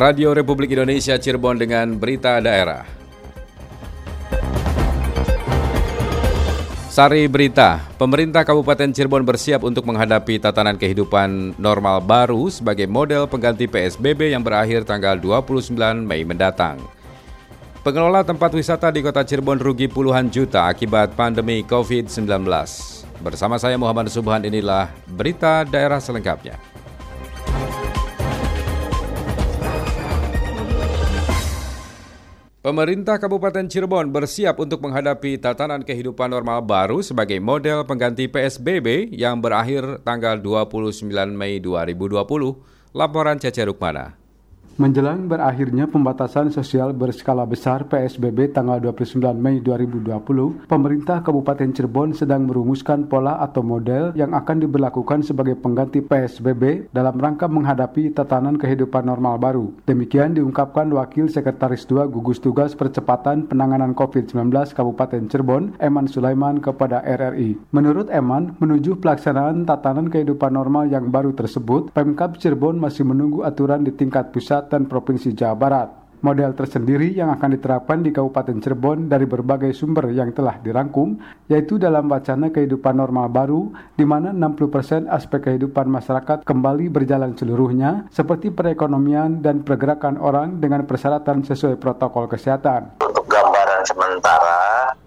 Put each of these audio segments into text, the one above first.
Radio Republik Indonesia Cirebon dengan berita daerah. Sari berita, pemerintah Kabupaten Cirebon bersiap untuk menghadapi tatanan kehidupan normal baru sebagai model pengganti PSBB yang berakhir tanggal 29 Mei mendatang. Pengelola tempat wisata di kota Cirebon rugi puluhan juta akibat pandemi COVID-19. Bersama saya Muhammad Subhan inilah berita daerah selengkapnya. Pemerintah Kabupaten Cirebon bersiap untuk menghadapi tatanan kehidupan normal baru sebagai model pengganti PSBB yang berakhir tanggal 29 Mei 2020. Laporan Cece Rukmana. Menjelang berakhirnya pembatasan sosial berskala besar PSBB tanggal 29 Mei 2020, pemerintah Kabupaten Cirebon sedang merumuskan pola atau model yang akan diberlakukan sebagai pengganti PSBB dalam rangka menghadapi tatanan kehidupan normal baru. Demikian diungkapkan Wakil Sekretaris II Gugus Tugas Percepatan Penanganan COVID-19 Kabupaten Cirebon, Eman Sulaiman kepada RRI. Menurut Eman, menuju pelaksanaan tatanan kehidupan normal yang baru tersebut, Pemkab Cirebon masih menunggu aturan di tingkat pusat dan Provinsi Jawa Barat. Model tersendiri yang akan diterapkan di Kabupaten Cirebon dari berbagai sumber yang telah dirangkum, yaitu dalam wacana kehidupan normal baru, di mana 60% aspek kehidupan masyarakat kembali berjalan seluruhnya, seperti perekonomian dan pergerakan orang dengan persyaratan sesuai protokol kesehatan. Untuk gambaran sementara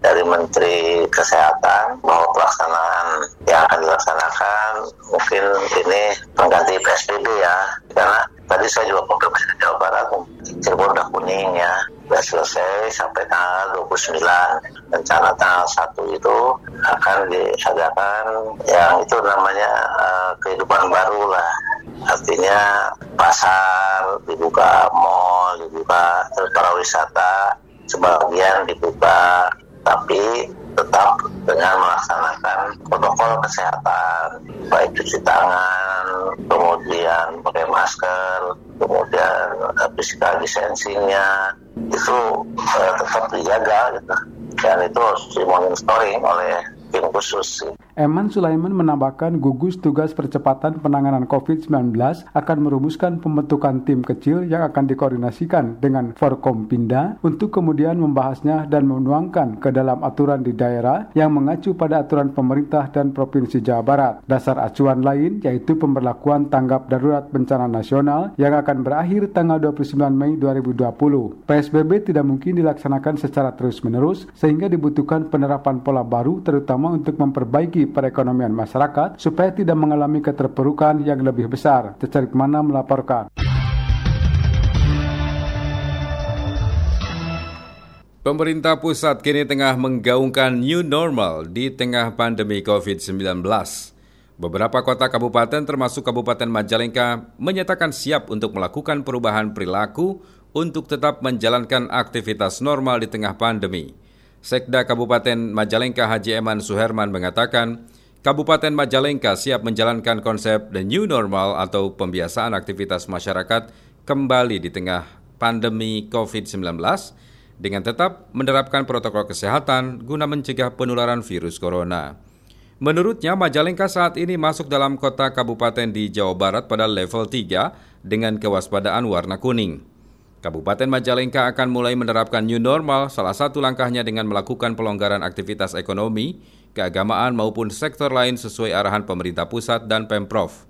dari Menteri Kesehatan bahwa pelaksanaan yang akan dilaksanakan mungkin ini pengganti PSBB ya, karena Tadi saya juga program di Jawa Barat, Cirebon udah kuning ya, udah selesai sampai tanggal 29. Rencana tanggal 1 itu akan diadakan yang itu namanya uh, kehidupan baru lah. Artinya pasar dibuka, mall dibuka, para wisata sebagian dibuka, tapi tetap dengan melaksanakan protokol kesehatan, baik cuci tangan, kemudian pakai masker, kemudian physical distancingnya itu uh, tetap dijaga gitu. Dan itu harus dimonitoring oleh tim khusus. Eman Sulaiman menambahkan gugus tugas percepatan penanganan COVID-19 akan merumuskan pembentukan tim kecil yang akan dikoordinasikan dengan Forkompinda untuk kemudian membahasnya dan menuangkan ke dalam aturan di daerah yang mengacu pada aturan pemerintah dan Provinsi Jawa Barat. Dasar acuan lain yaitu pemberlakuan tanggap darurat bencana nasional yang akan berakhir tanggal 29 Mei 2020. PSBB tidak mungkin dilaksanakan secara terus-menerus sehingga dibutuhkan penerapan pola baru terutama untuk memperbaiki perekonomian masyarakat supaya tidak mengalami keterpurukan yang lebih besar. Tercari mana melaporkan. Pemerintah pusat kini tengah menggaungkan new normal di tengah pandemi COVID-19. Beberapa kota kabupaten termasuk Kabupaten Majalengka menyatakan siap untuk melakukan perubahan perilaku untuk tetap menjalankan aktivitas normal di tengah pandemi. Sekda Kabupaten Majalengka Haji Eman Suherman mengatakan, Kabupaten Majalengka siap menjalankan konsep the new normal atau pembiasaan aktivitas masyarakat kembali di tengah pandemi COVID-19 dengan tetap menerapkan protokol kesehatan guna mencegah penularan virus corona. Menurutnya, Majalengka saat ini masuk dalam kota kabupaten di Jawa Barat pada level 3 dengan kewaspadaan warna kuning. Kabupaten Majalengka akan mulai menerapkan new normal, salah satu langkahnya dengan melakukan pelonggaran aktivitas ekonomi, keagamaan maupun sektor lain sesuai arahan pemerintah pusat dan Pemprov.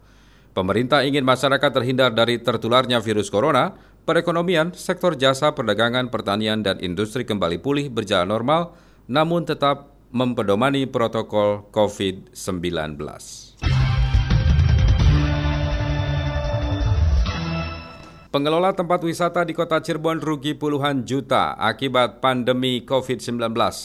Pemerintah ingin masyarakat terhindar dari tertularnya virus corona, perekonomian, sektor jasa, perdagangan, pertanian, dan industri kembali pulih berjalan normal, namun tetap mempedomani protokol COVID-19. Pengelola tempat wisata di kota Cirebon rugi puluhan juta akibat pandemi COVID-19.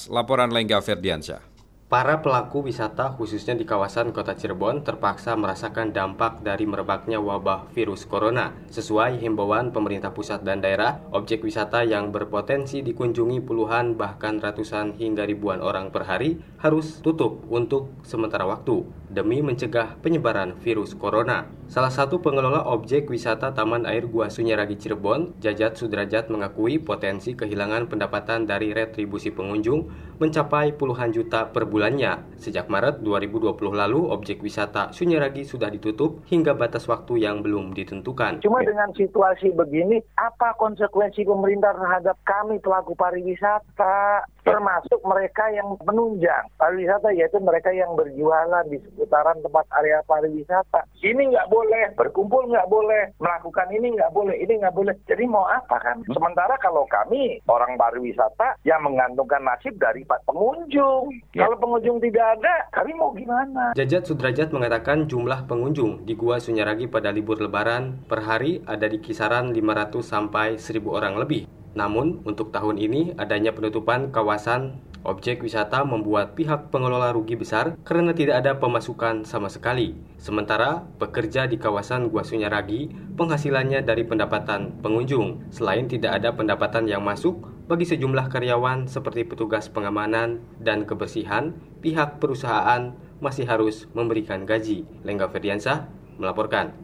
Laporan Lengga Ferdiansyah. Para pelaku wisata khususnya di kawasan kota Cirebon terpaksa merasakan dampak dari merebaknya wabah virus corona. Sesuai himbauan pemerintah pusat dan daerah, objek wisata yang berpotensi dikunjungi puluhan bahkan ratusan hingga ribuan orang per hari harus tutup untuk sementara waktu. Demi mencegah penyebaran virus corona. Salah satu pengelola objek wisata Taman Air Gua Sunyaragi Cirebon, Jajat Sudrajat mengakui potensi kehilangan pendapatan dari retribusi pengunjung mencapai puluhan juta per bulannya. Sejak Maret 2020 lalu, objek wisata Sunyaragi sudah ditutup hingga batas waktu yang belum ditentukan. Cuma dengan situasi begini, apa konsekuensi pemerintah terhadap kami pelaku pariwisata, termasuk mereka yang menunjang pariwisata, yaitu mereka yang berjualan di seputaran tempat area pariwisata. Ini nggak boleh berkumpul nggak boleh, melakukan ini nggak boleh, ini nggak boleh. Jadi mau apa kan? Sementara kalau kami orang pariwisata yang menggantungkan nasib dari pengunjung. Ya. Kalau pengunjung tidak ada, kami mau gimana? Jajat Sudrajat mengatakan jumlah pengunjung di Gua Sunyaragi pada libur lebaran per hari ada di kisaran 500 sampai 1000 orang lebih. Namun, untuk tahun ini adanya penutupan kawasan Objek wisata membuat pihak pengelola rugi besar karena tidak ada pemasukan sama sekali. Sementara pekerja di kawasan Gua Sunyaragi penghasilannya dari pendapatan pengunjung. Selain tidak ada pendapatan yang masuk, bagi sejumlah karyawan seperti petugas pengamanan dan kebersihan, pihak perusahaan masih harus memberikan gaji. Lengga Ferdiansah melaporkan.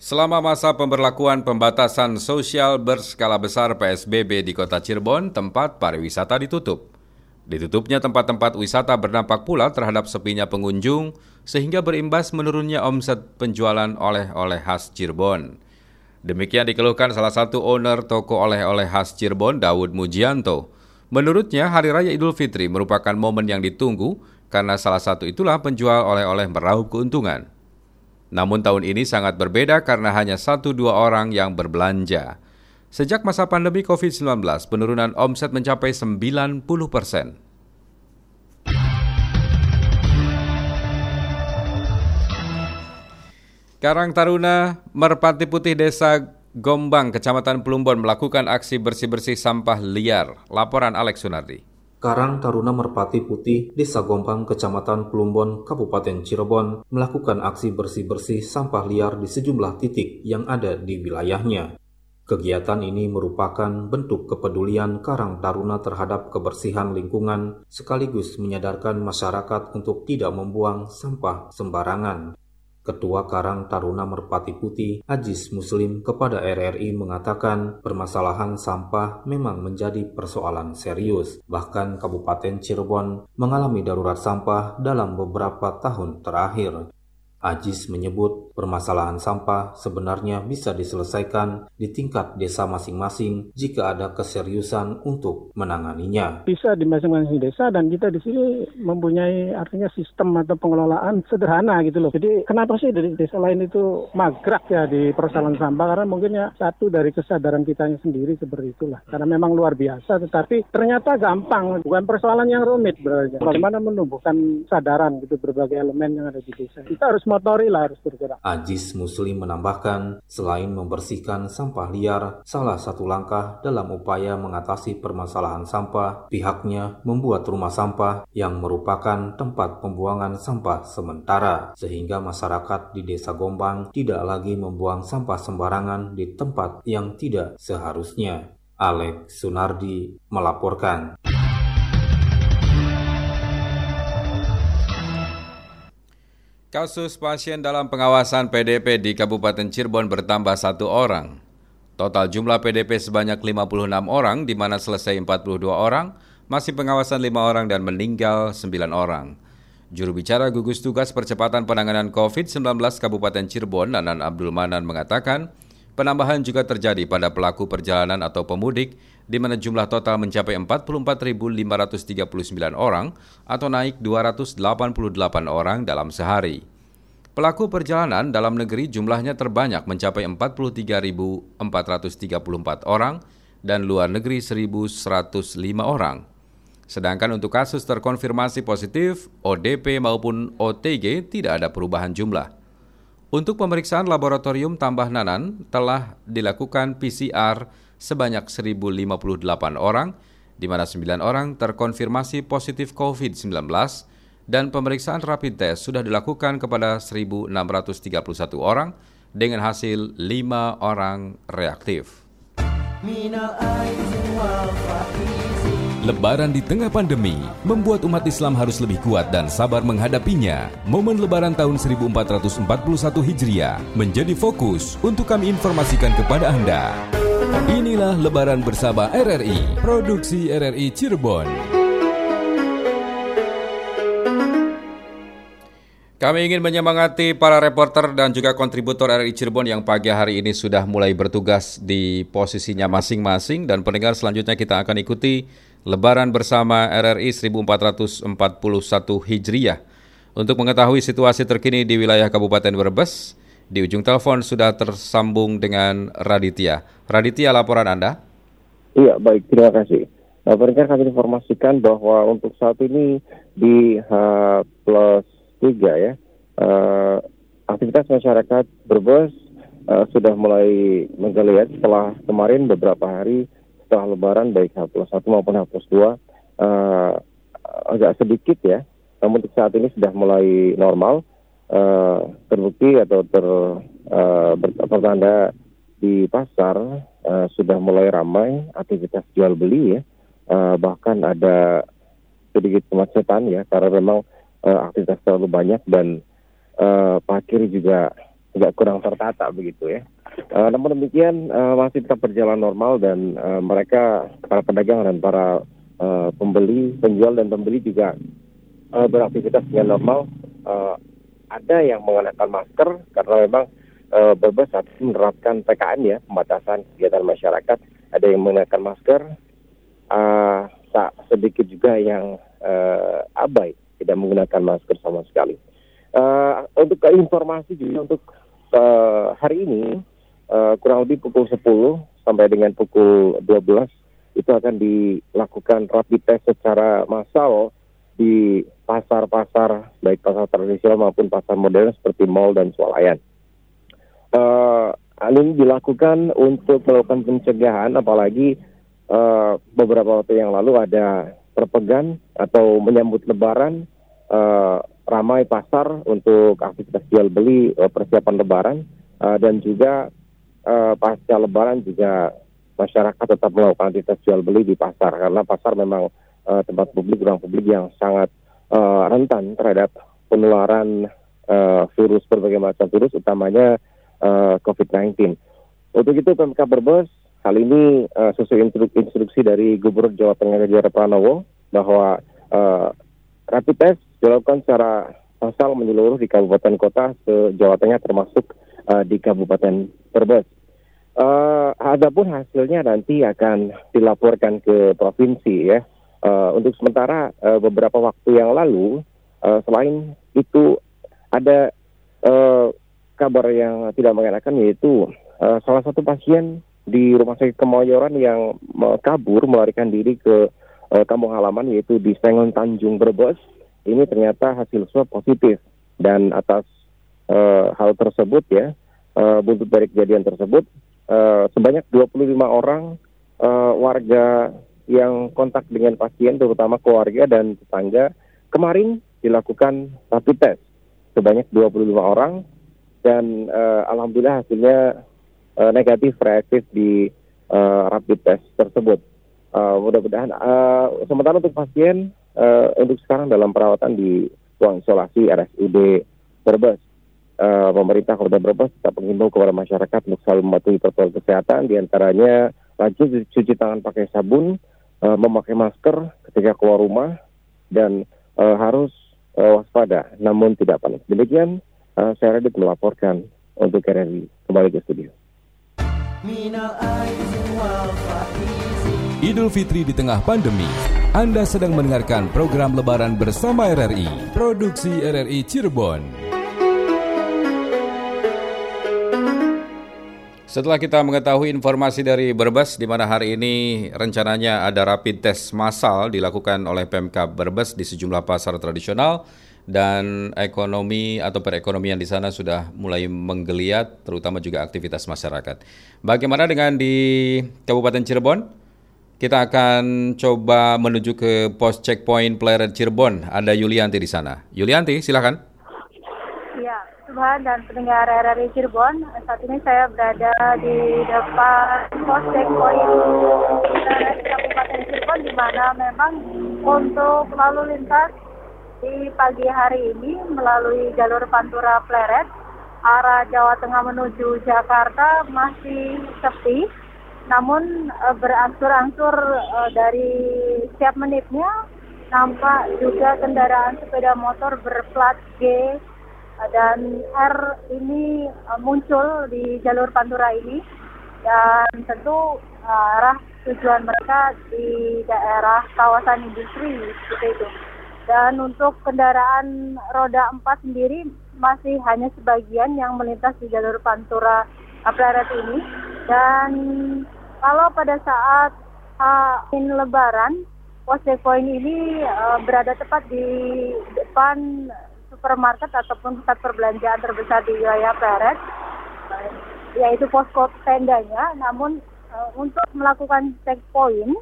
Selama masa pemberlakuan pembatasan sosial berskala besar PSBB di kota Cirebon, tempat pariwisata ditutup. Ditutupnya tempat-tempat wisata berdampak pula terhadap sepinya pengunjung, sehingga berimbas menurunnya omset penjualan oleh-oleh khas Cirebon. Demikian dikeluhkan salah satu owner toko oleh-oleh khas Cirebon, Daud Mujianto. Menurutnya, Hari Raya Idul Fitri merupakan momen yang ditunggu karena salah satu itulah penjual oleh-oleh meraup keuntungan. Namun tahun ini sangat berbeda karena hanya satu dua orang yang berbelanja. Sejak masa pandemi COVID-19, penurunan omset mencapai 90 persen. Karang Taruna, Merpati Putih Desa Gombang, Kecamatan Plumbon melakukan aksi bersih-bersih sampah liar. Laporan Alex Sunardi. Karang Taruna Merpati Putih, Desa Gombang, Kecamatan Plumbon, Kabupaten Cirebon, melakukan aksi bersih-bersih sampah liar di sejumlah titik yang ada di wilayahnya. Kegiatan ini merupakan bentuk kepedulian Karang Taruna terhadap kebersihan lingkungan, sekaligus menyadarkan masyarakat untuk tidak membuang sampah sembarangan. Ketua Karang Taruna Merpati Putih, Ajis Muslim kepada RRI mengatakan permasalahan sampah memang menjadi persoalan serius. Bahkan Kabupaten Cirebon mengalami darurat sampah dalam beberapa tahun terakhir. Ajis menyebut permasalahan sampah sebenarnya bisa diselesaikan di tingkat desa masing-masing jika ada keseriusan untuk menanganinya. Bisa di masing-masing desa dan kita di sini mempunyai artinya sistem atau pengelolaan sederhana gitu loh. Jadi kenapa sih dari desa lain itu magrak ya di persoalan sampah karena mungkin ya satu dari kesadaran kita sendiri seperti itulah. Karena memang luar biasa tetapi ternyata gampang bukan persoalan yang rumit berarti. Bagaimana menumbuhkan kesadaran gitu berbagai elemen yang ada di desa. Kita harus motori lah harus bergerak. Ajis Muslim menambahkan, selain membersihkan sampah liar, salah satu langkah dalam upaya mengatasi permasalahan sampah, pihaknya membuat rumah sampah yang merupakan tempat pembuangan sampah sementara, sehingga masyarakat di Desa Gombang tidak lagi membuang sampah sembarangan di tempat yang tidak seharusnya. Alex Sunardi melaporkan. Kasus pasien dalam pengawasan PDP di Kabupaten Cirebon bertambah satu orang. Total jumlah PDP sebanyak 56 orang, di mana selesai 42 orang, masih pengawasan 5 orang dan meninggal 9 orang. Juru bicara gugus tugas percepatan penanganan COVID-19 Kabupaten Cirebon, Nanan Abdul Manan mengatakan, Penambahan juga terjadi pada pelaku perjalanan atau pemudik, di mana jumlah total mencapai 44.539 orang atau naik 288 orang dalam sehari. Pelaku perjalanan dalam negeri jumlahnya terbanyak mencapai 43.434 orang dan luar negeri 1.105 orang. Sedangkan untuk kasus terkonfirmasi positif, ODP maupun OTG tidak ada perubahan jumlah. Untuk pemeriksaan laboratorium tambah nanan telah dilakukan PCR sebanyak 1.058 orang, di mana 9 orang terkonfirmasi positif COVID-19 dan pemeriksaan rapid test sudah dilakukan kepada 1.631 orang dengan hasil 5 orang reaktif. Lebaran di tengah pandemi membuat umat Islam harus lebih kuat dan sabar menghadapinya. Momen Lebaran tahun 1441 Hijriah menjadi fokus untuk kami informasikan kepada Anda. Inilah Lebaran bersama RRI, produksi RRI Cirebon. Kami ingin menyemangati para reporter dan juga kontributor RRI Cirebon yang pagi hari ini sudah mulai bertugas di posisinya masing-masing dan pendengar selanjutnya kita akan ikuti Lebaran bersama RRI 1441 Hijriah. Untuk mengetahui situasi terkini di wilayah Kabupaten Brebes, di ujung telepon sudah tersambung dengan Raditya. Raditya, laporan Anda? Iya, baik. Terima kasih. Nah, pendengar kami informasikan bahwa untuk saat ini di H plus tiga ya uh, aktivitas masyarakat berbos uh, sudah mulai menggeliat setelah kemarin beberapa hari setelah Lebaran baik H plus satu maupun H plus dua uh, agak sedikit ya namun untuk saat ini sudah mulai normal uh, terbukti atau ter uh, bertanda di pasar uh, sudah mulai ramai aktivitas jual beli ya uh, bahkan ada sedikit kemacetan ya karena memang uh, aktivitas terlalu banyak dan uh, parkir juga tidak kurang tertata begitu ya. Uh, namun demikian uh, masih tetap berjalan normal dan uh, mereka para pedagang dan para uh, pembeli, penjual dan pembeli juga uh, beraktivitas dengan normal. Uh, ada yang mengenakan masker karena memang uh, Brebes saat menerapkan PKM ya, pembatasan kegiatan masyarakat. Ada yang mengenakan masker, uh, tak sedikit juga yang uh, abai tidak menggunakan masker sama sekali. Uh, untuk informasi juga untuk uh, hari ini uh, kurang lebih pukul 10 sampai dengan pukul 12 itu akan dilakukan rapid test secara massal di pasar-pasar baik pasar tradisional maupun pasar modern seperti mall dan swalayan. Uh, ini dilakukan untuk melakukan pencegahan apalagi uh, beberapa waktu yang lalu ada terpegan atau menyambut lebaran uh, ramai pasar untuk aktivitas jual beli uh, persiapan lebaran uh, dan juga uh, pasca lebaran juga masyarakat tetap melakukan aktivitas jual beli di pasar karena pasar memang uh, tempat publik ruang publik yang sangat uh, rentan terhadap penularan uh, virus berbagai macam virus utamanya uh, COVID-19. Untuk itu PMK Brebes Hal ini uh, sesuai instruksi, instruksi dari Gubernur Jawa Tengah Jaya Pranowo bahwa uh, rapid test dilakukan secara massal menyeluruh di kabupaten kota se Jawa Tengah termasuk uh, di Kabupaten Brebes. Uh, adapun hasilnya nanti akan dilaporkan ke provinsi ya. Uh, untuk sementara uh, beberapa waktu yang lalu uh, selain itu ada uh, kabar yang tidak mengenakan yaitu uh, salah satu pasien di Rumah Sakit Kemayoran yang kabur melarikan diri ke uh, kampung halaman yaitu di Sengon Tanjung Brebes. Ini ternyata hasil swab positif dan atas uh, hal tersebut ya, uh, buntut dari kejadian tersebut uh, sebanyak 25 orang uh, warga yang kontak dengan pasien terutama keluarga dan tetangga kemarin dilakukan rapid test sebanyak 25 orang dan uh, alhamdulillah hasilnya uh, negatif reaktif di uh, rapid test tersebut. Uh, mudah-mudahan uh, sementara untuk pasien uh, untuk sekarang dalam perawatan di ruang isolasi RSUD Brebes. Uh, pemerintah Kota Brebes tetap mengimbau kepada masyarakat untuk selalu mematuhi protokol kesehatan, di antaranya rajin cuci tangan pakai sabun, uh, memakai masker ketika keluar rumah, dan uh, harus uh, waspada, namun tidak panik. Demikian, uh, saya Radit melaporkan untuk RRI. Kembali ke studio. Idul Fitri di tengah pandemi. Anda sedang mendengarkan program Lebaran bersama RRI, produksi RRI Cirebon. Setelah kita mengetahui informasi dari Brebes di mana hari ini rencananya ada rapid test massal dilakukan oleh Pemkab Brebes di sejumlah pasar tradisional, dan ekonomi atau perekonomian di sana sudah mulai menggeliat, terutama juga aktivitas masyarakat. Bagaimana dengan di Kabupaten Cirebon? Kita akan coba menuju ke pos checkpoint Pleret Cirebon. Ada Yulianti di sana. Yulianti, silakan. Tuhan dan pendengar RRI Cirebon. Saat ini saya berada di depan pos checkpoint Pleret Kabupaten Cirebon di mana memang untuk lalu lintas di pagi hari ini melalui jalur Pantura Pleret arah Jawa Tengah menuju Jakarta masih sepi namun uh, berangsur-angsur uh, dari setiap menitnya nampak juga kendaraan sepeda motor berplat G dan R ini uh, muncul di jalur Pantura ini dan tentu uh, arah tujuan mereka di daerah kawasan industri seperti itu. Dan untuk kendaraan roda 4 sendiri masih hanya sebagian yang melintas di jalur Pantura Pleret ini dan kalau pada saat uh, in Lebaran, pos checkpoint ini uh, berada tepat di depan supermarket ataupun pusat perbelanjaan terbesar di wilayah Peret, yaitu posko tendanya. Namun uh, untuk melakukan checkpoint,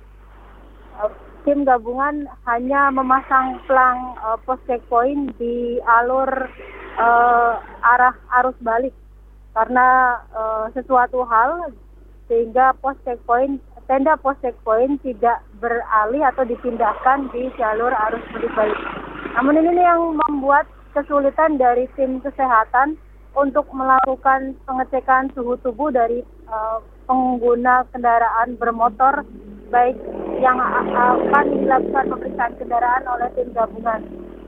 uh, tim gabungan hanya memasang pelang uh, pos checkpoint di alur uh, arah arus balik karena uh, sesuatu hal sehingga pos checkpoint tenda pos checkpoint tidak beralih atau dipindahkan di jalur arus mudik balik. Namun ini yang membuat kesulitan dari tim kesehatan untuk melakukan pengecekan suhu tubuh dari uh, pengguna kendaraan bermotor baik yang akan dilakukan pemeriksaan kendaraan oleh tim gabungan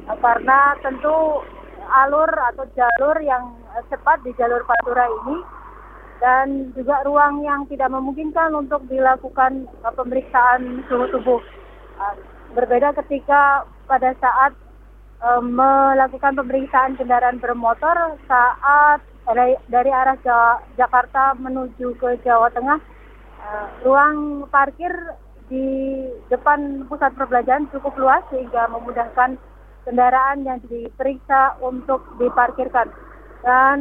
uh, karena tentu alur atau jalur yang cepat di jalur Pantura ini dan juga ruang yang tidak memungkinkan untuk dilakukan uh, pemeriksaan suhu tubuh. Uh, berbeda ketika pada saat uh, melakukan pemeriksaan kendaraan bermotor saat dari, arah Jakarta menuju ke Jawa Tengah, uh, ruang parkir di depan pusat perbelanjaan cukup luas sehingga memudahkan kendaraan yang diperiksa untuk diparkirkan. Dan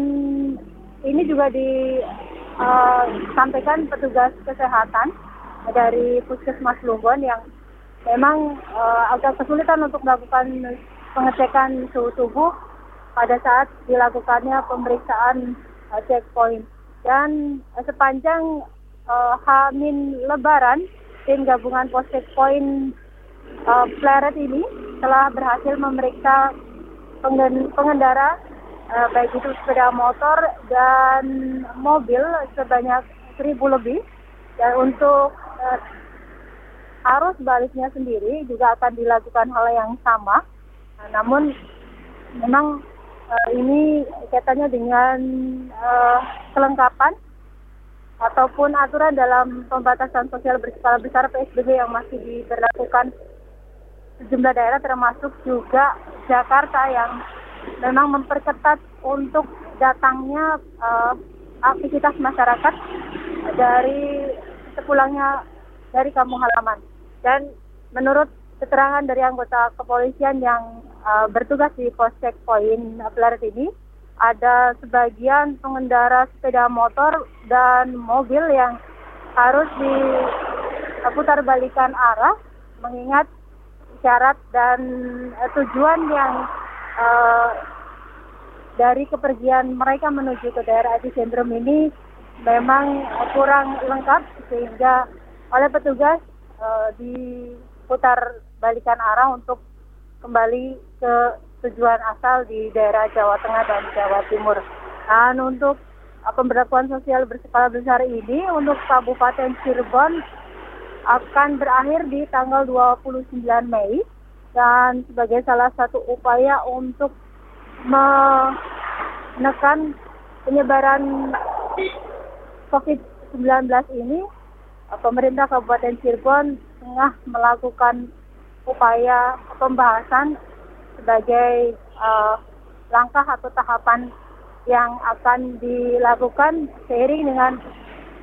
ini juga disampaikan uh, petugas kesehatan dari Puskesmas Lumbon yang memang uh, agak kesulitan untuk melakukan pengecekan suhu tubuh pada saat dilakukannya pemeriksaan uh, checkpoint. Dan uh, sepanjang uh, Hamin Lebaran, tim gabungan pos checkpoint uh, Pleret ini telah berhasil memeriksa pengendara uh, baik itu sepeda motor dan mobil sebanyak seribu lebih dan untuk uh, arus baliknya sendiri juga akan dilakukan hal yang sama nah, namun memang uh, ini kaitannya dengan uh, kelengkapan ataupun aturan dalam pembatasan sosial berskala besar PSBB yang masih diberlakukan sejumlah daerah termasuk juga Jakarta yang memang memperketat untuk datangnya uh, aktivitas masyarakat dari sepulangnya dari kampung halaman. Dan menurut keterangan dari anggota kepolisian yang uh, bertugas di pos checkpoint Pleret ini, ada sebagian pengendara sepeda motor dan mobil yang harus diputar balikan arah mengingat syarat dan uh, tujuan yang uh, dari kepergian mereka menuju ke daerah epicentrum ini memang kurang lengkap sehingga oleh petugas uh, diputar balikan arah untuk kembali ke tujuan asal di daerah Jawa Tengah dan Jawa Timur. Dan untuk uh, pemberlakuan sosial berskala besar ini untuk Kabupaten Cirebon akan berakhir di tanggal 29 Mei dan sebagai salah satu upaya untuk menekan penyebaran COVID-19 ini, pemerintah Kabupaten Cirebon tengah melakukan upaya pembahasan sebagai uh, langkah atau tahapan yang akan dilakukan seiring dengan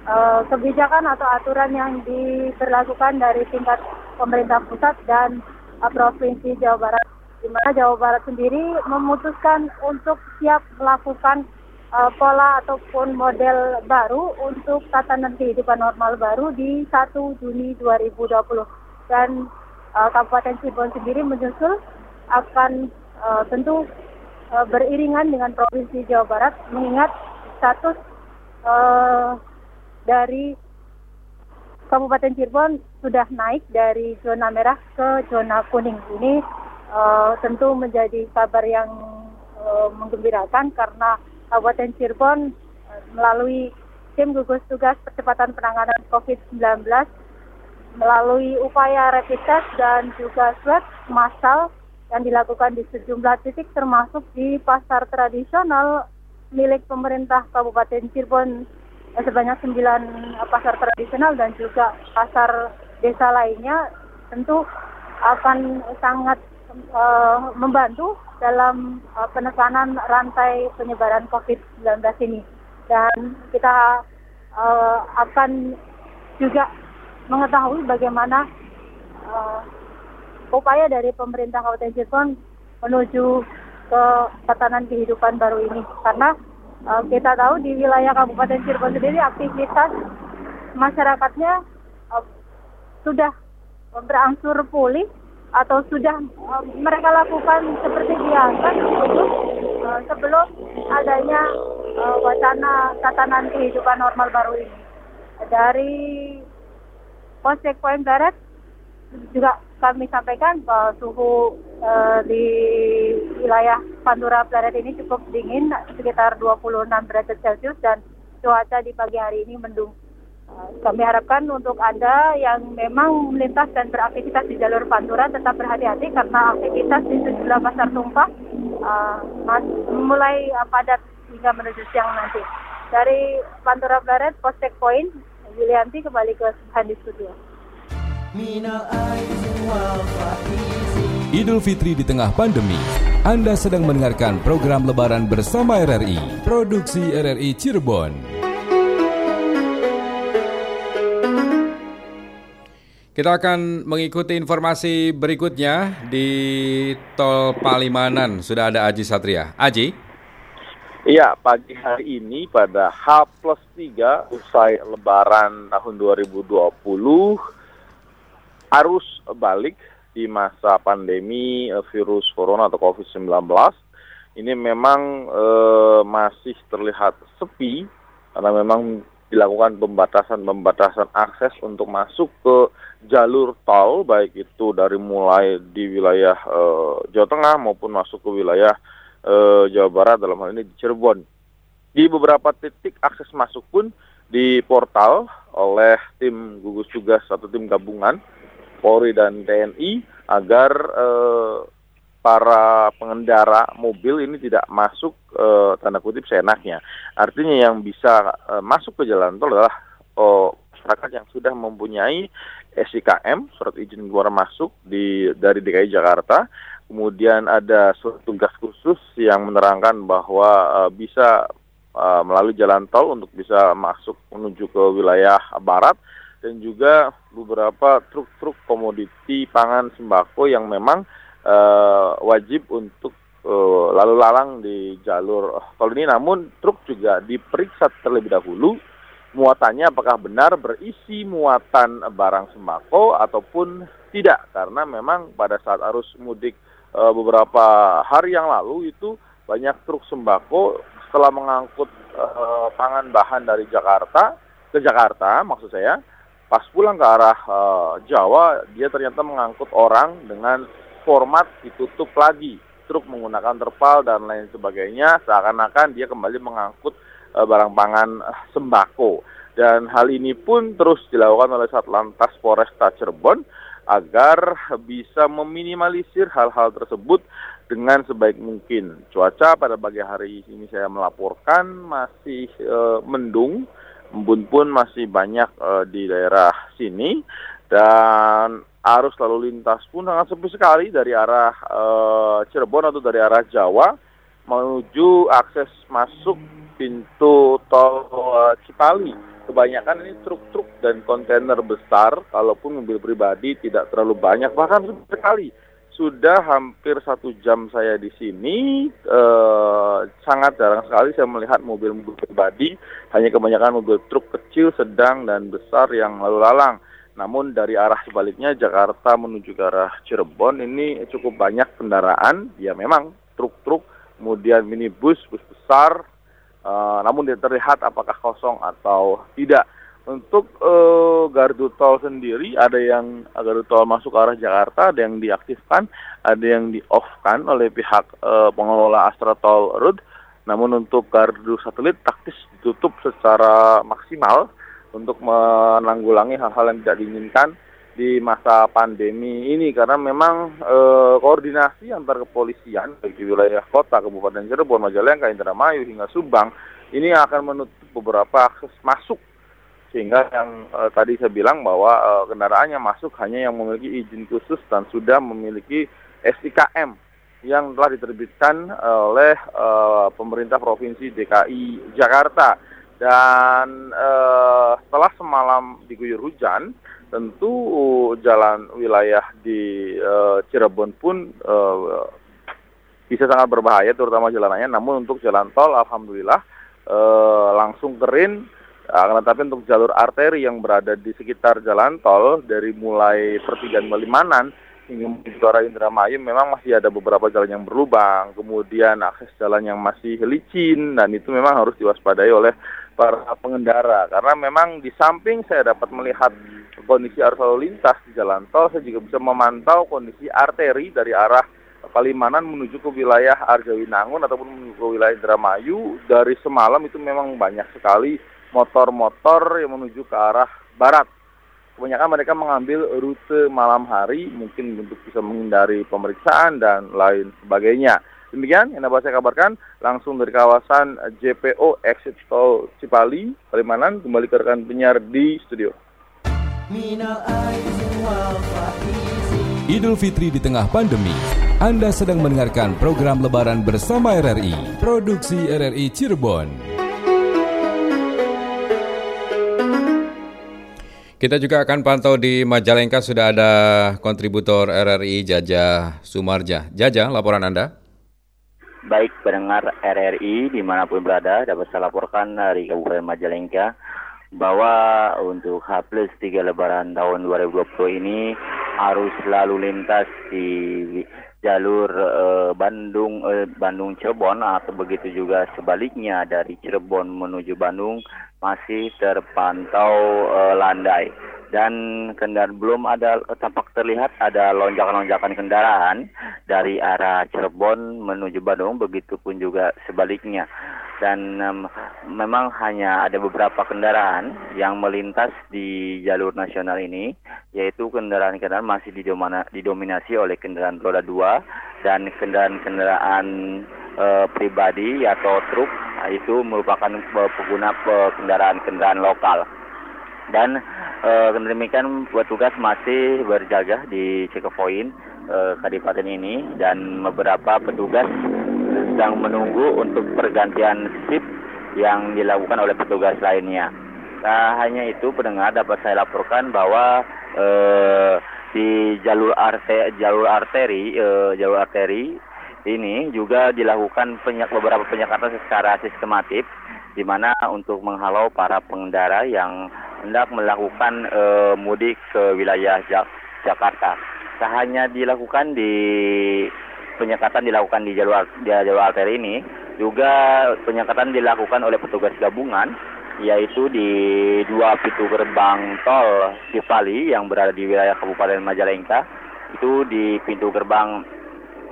uh, kebijakan atau aturan yang diberlakukan dari tingkat pemerintah pusat dan uh, Provinsi Jawa Barat, di mana Jawa Barat sendiri memutuskan untuk siap melakukan uh, pola ataupun model baru untuk tatanan kehidupan normal baru di 1 Juni 2020. Dan uh, Kabupaten Cirebon sendiri menyusul akan uh, tentu uh, beriringan dengan Provinsi Jawa Barat mengingat status uh, dari Kabupaten Cirebon sudah naik dari zona merah ke zona kuning. Ini uh, tentu menjadi kabar yang uh, menggembirakan karena Kabupaten Cirebon uh, melalui tim gugus tugas percepatan penanganan COVID-19 melalui upaya rapid test dan juga swab massal yang dilakukan di sejumlah titik termasuk di pasar tradisional milik pemerintah Kabupaten Cirebon sebanyak sembilan eh, pasar tradisional dan juga pasar desa lainnya tentu akan sangat uh, membantu dalam uh, penekanan rantai penyebaran COVID-19 ini. Dan kita uh, akan juga mengetahui bagaimana uh, upaya dari pemerintah Kabupaten Cirebon menuju ke tatanan kehidupan baru ini. Karena uh, kita tahu di wilayah Kabupaten Cirebon sendiri aktivitas masyarakatnya uh, sudah berangsur pulih atau sudah uh, mereka lakukan seperti biasa uh, sebelum adanya uh, wacana tatanan kehidupan normal baru ini. Dari Polsek Point Barat juga kami sampaikan bahwa suhu uh, di wilayah Pantura Planet ini cukup dingin sekitar 26 derajat Celcius dan cuaca di pagi hari ini mendung. Uh, kami harapkan untuk Anda yang memang melintas dan beraktivitas di jalur Pantura tetap berhati-hati karena aktivitas di sejumlah pasar tumpah uh, mulai padat hingga menuju siang nanti. Dari Pantura Planet, Post Point, Yulianti kembali ke Handi Studio. Idul Fitri di tengah pandemi. Anda sedang mendengarkan program Lebaran bersama RRI, produksi RRI Cirebon. Kita akan mengikuti informasi berikutnya di Tol Palimanan. Sudah ada Aji Satria. Aji? Iya, pagi hari ini pada H plus 3 usai Lebaran tahun 2020 arus balik di masa pandemi eh, virus corona atau COVID-19 ini memang e, masih terlihat sepi karena memang dilakukan pembatasan-pembatasan akses untuk masuk ke jalur tol baik itu dari mulai di wilayah e, Jawa Tengah maupun masuk ke wilayah e, Jawa Barat dalam hal ini di Cirebon. Di beberapa titik akses masuk pun di portal oleh tim gugus tugas atau tim gabungan Polri dan TNI agar eh, para pengendara mobil ini tidak masuk eh, tanda kutip seenaknya. Artinya yang bisa eh, masuk ke jalan tol adalah oh, masyarakat yang sudah mempunyai SIKM surat izin keluar masuk di dari DKI Jakarta. Kemudian ada surat tugas khusus yang menerangkan bahwa uh, bisa uh, melalui jalan tol untuk bisa masuk menuju ke wilayah barat dan juga beberapa truk-truk komoditi pangan sembako yang memang uh, wajib untuk lalu lalang di jalur tol ini. Namun truk juga diperiksa terlebih dahulu muatannya apakah benar berisi muatan barang sembako ataupun tidak karena memang pada saat arus mudik uh, beberapa hari yang lalu itu banyak truk sembako setelah mengangkut uh, pangan bahan dari Jakarta ke Jakarta maksud saya. Pas pulang ke arah uh, Jawa dia ternyata mengangkut orang dengan format ditutup lagi. Truk menggunakan terpal dan lain sebagainya seakan-akan dia kembali mengangkut uh, barang pangan sembako. Dan hal ini pun terus dilakukan oleh Satlantas Polresta Cirebon agar bisa meminimalisir hal-hal tersebut dengan sebaik mungkin. Cuaca pada pagi hari ini saya melaporkan masih e, mendung embun pun masih banyak uh, di daerah sini dan arus lalu lintas pun sangat sepi sekali dari arah uh, Cirebon atau dari arah Jawa menuju akses masuk pintu tol Cipali. Kebanyakan ini truk-truk dan kontainer besar, kalaupun mobil pribadi tidak terlalu banyak, bahkan sekali. Sudah hampir satu jam saya di sini, eh, sangat jarang sekali saya melihat mobil-mobil pribadi, hanya kebanyakan mobil truk kecil, sedang, dan besar yang lalu lalang. Namun dari arah sebaliknya Jakarta menuju ke arah Cirebon ini cukup banyak kendaraan, ya memang truk-truk, kemudian minibus, bus besar, uh, namun tidak terlihat apakah kosong atau tidak. Untuk uh, gardu tol sendiri ada yang gardu tol masuk ke arah Jakarta, ada yang diaktifkan, ada yang di off-kan oleh pihak uh, pengelola Astra Tol Road. Namun untuk gardu satelit taktis ditutup secara maksimal untuk menanggulangi hal-hal yang tidak diinginkan di masa pandemi ini karena memang e, koordinasi antar kepolisian baik di wilayah kota, Kabupaten Cirebon, Majalengka, Indramayu hingga Subang ini akan menutup beberapa akses masuk. Sehingga yang e, tadi saya bilang bahwa e, kendaraannya masuk hanya yang memiliki izin khusus dan sudah memiliki SIKM yang telah diterbitkan oleh e, pemerintah provinsi DKI Jakarta. Dan e, setelah semalam diguyur hujan tentu jalan wilayah di e, Cirebon pun e, bisa sangat berbahaya terutama jalanannya. Namun untuk jalan tol alhamdulillah e, langsung kering. Akan tetapi untuk jalur arteri yang berada di sekitar jalan tol dari mulai pertigaan Malimanan hingga menuju Indramayu memang masih ada beberapa jalan yang berlubang, kemudian akses jalan yang masih licin dan itu memang harus diwaspadai oleh para pengendara karena memang di samping saya dapat melihat kondisi arus lalu lintas di jalan tol, saya juga bisa memantau kondisi arteri dari arah Palimanan menuju ke wilayah Arjawinangun ataupun menuju ke wilayah Indramayu dari semalam itu memang banyak sekali motor-motor yang menuju ke arah barat. Kebanyakan mereka mengambil rute malam hari mungkin untuk bisa menghindari pemeriksaan dan lain sebagainya. Demikian yang dapat saya kabarkan langsung dari kawasan JPO Exit Tol Cipali, Palimanan, kembali ke rekan penyiar di studio. Idul Fitri di tengah pandemi. Anda sedang mendengarkan program Lebaran bersama RRI, produksi RRI Cirebon. Kita juga akan pantau di Majalengka sudah ada kontributor RRI Jaja Sumarja. Jaja, laporan Anda. Baik, pendengar RRI di mana pun berada dapat saya laporkan dari Kabupaten Majalengka bahwa untuk H plus 3 Lebaran tahun 2020 ini arus lalu lintas di jalur eh, Bandung eh, Bandung Cirebon atau begitu juga sebaliknya dari Cirebon menuju Bandung masih terpantau uh, landai dan kendaraan belum ada tampak terlihat ada lonjakan-lonjakan kendaraan dari arah Cirebon menuju Bandung begitupun juga sebaliknya dan um, memang hanya ada beberapa kendaraan yang melintas di jalur nasional ini yaitu kendaraan-kendaraan masih didominasi oleh kendaraan roda dua dan kendaraan-kendaraan uh, pribadi atau truk itu merupakan pengguna kendaraan-kendaraan lokal. Dan uh, demikian petugas masih berjaga di checkpoint uh, Kadipaten ini dan beberapa petugas sedang menunggu untuk pergantian shift yang dilakukan oleh petugas lainnya. Nah, hanya itu pendengar dapat saya laporkan bahwa uh, di jalur arte jalur arteri uh, jalur arteri ini juga dilakukan penyak, beberapa penyekatan secara sistematif di mana untuk menghalau para pengendara yang hendak melakukan e, mudik ke wilayah Jak Jakarta. Tak hanya dilakukan di penyekatan dilakukan di jalur di jalur arteri ini, juga penyekatan dilakukan oleh petugas gabungan yaitu di dua pintu gerbang tol Cipali yang berada di wilayah Kabupaten Majalengka itu di pintu gerbang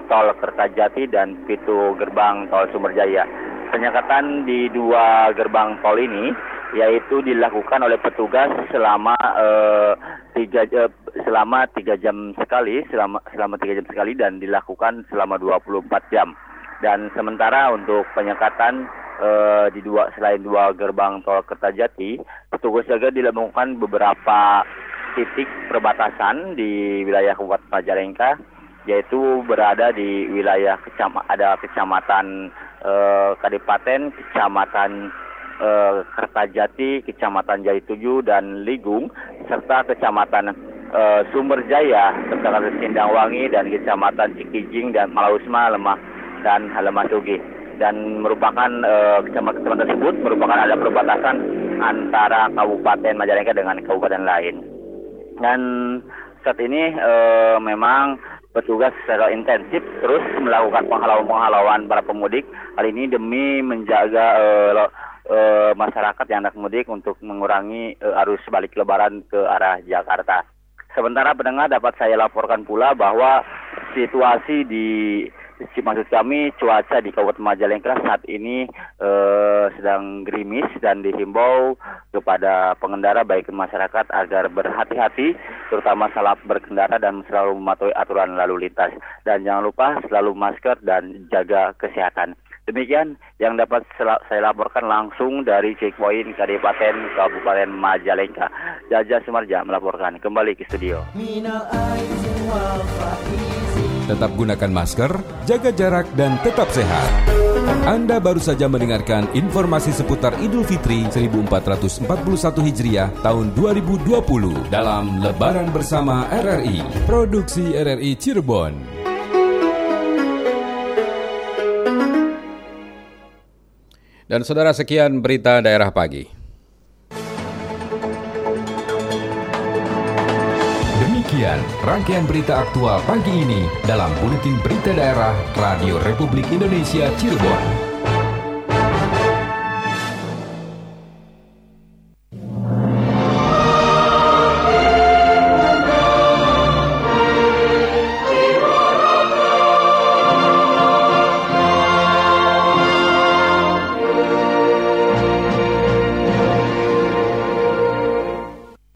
tol Kertajati dan pintu gerbang tol Sumberjaya. Penyekatan di dua gerbang tol ini yaitu dilakukan oleh petugas selama uh, tiga uh, selama tiga jam sekali selama selama tiga jam sekali dan dilakukan selama 24 jam. Dan sementara untuk penyekatan uh, di dua selain dua gerbang tol Kertajati petugas juga dilakukan beberapa titik perbatasan di wilayah Kabupaten Majalengka yaitu berada di wilayah kecam ada kecamatan eh, Kadipaten, kecamatan eh, Kertajati, kecamatan Jaya dan Ligung serta kecamatan eh, Sumberjaya kecamatan Sindangwangi dan kecamatan Cikijing dan Malausma Lemah dan Lemah Sugi dan merupakan eh, kecamatan tersebut merupakan ada perbatasan antara Kabupaten Majalengka dengan kabupaten lain dan saat ini eh, memang petugas secara intensif terus melakukan penghalauan-penghalauan para pemudik. Hal ini demi menjaga uh, masyarakat yang hendak mudik untuk mengurangi uh, arus balik lebaran ke arah Jakarta. Sementara pendengar dapat saya laporkan pula bahwa situasi di maksud kami cuaca di Kabupaten Majalengka saat ini eh, sedang gerimis dan dihimbau kepada pengendara baik masyarakat agar berhati-hati terutama salah berkendara dan selalu mematuhi aturan lalu lintas dan jangan lupa selalu masker dan jaga kesehatan. Demikian yang dapat saya laporkan langsung dari checkpoint Kabupaten Kabupaten Majalengka. Jaja Sumarja melaporkan kembali ke studio. Tetap gunakan masker, jaga jarak, dan tetap sehat. Anda baru saja mendengarkan informasi seputar Idul Fitri 1441 Hijriah tahun 2020 dalam Lebaran Bersama RRI, Produksi RRI Cirebon. Dan saudara sekian berita daerah pagi. Demikian rangkaian berita aktual pagi ini dalam Buletin Berita Daerah Radio Republik Indonesia Cirebon.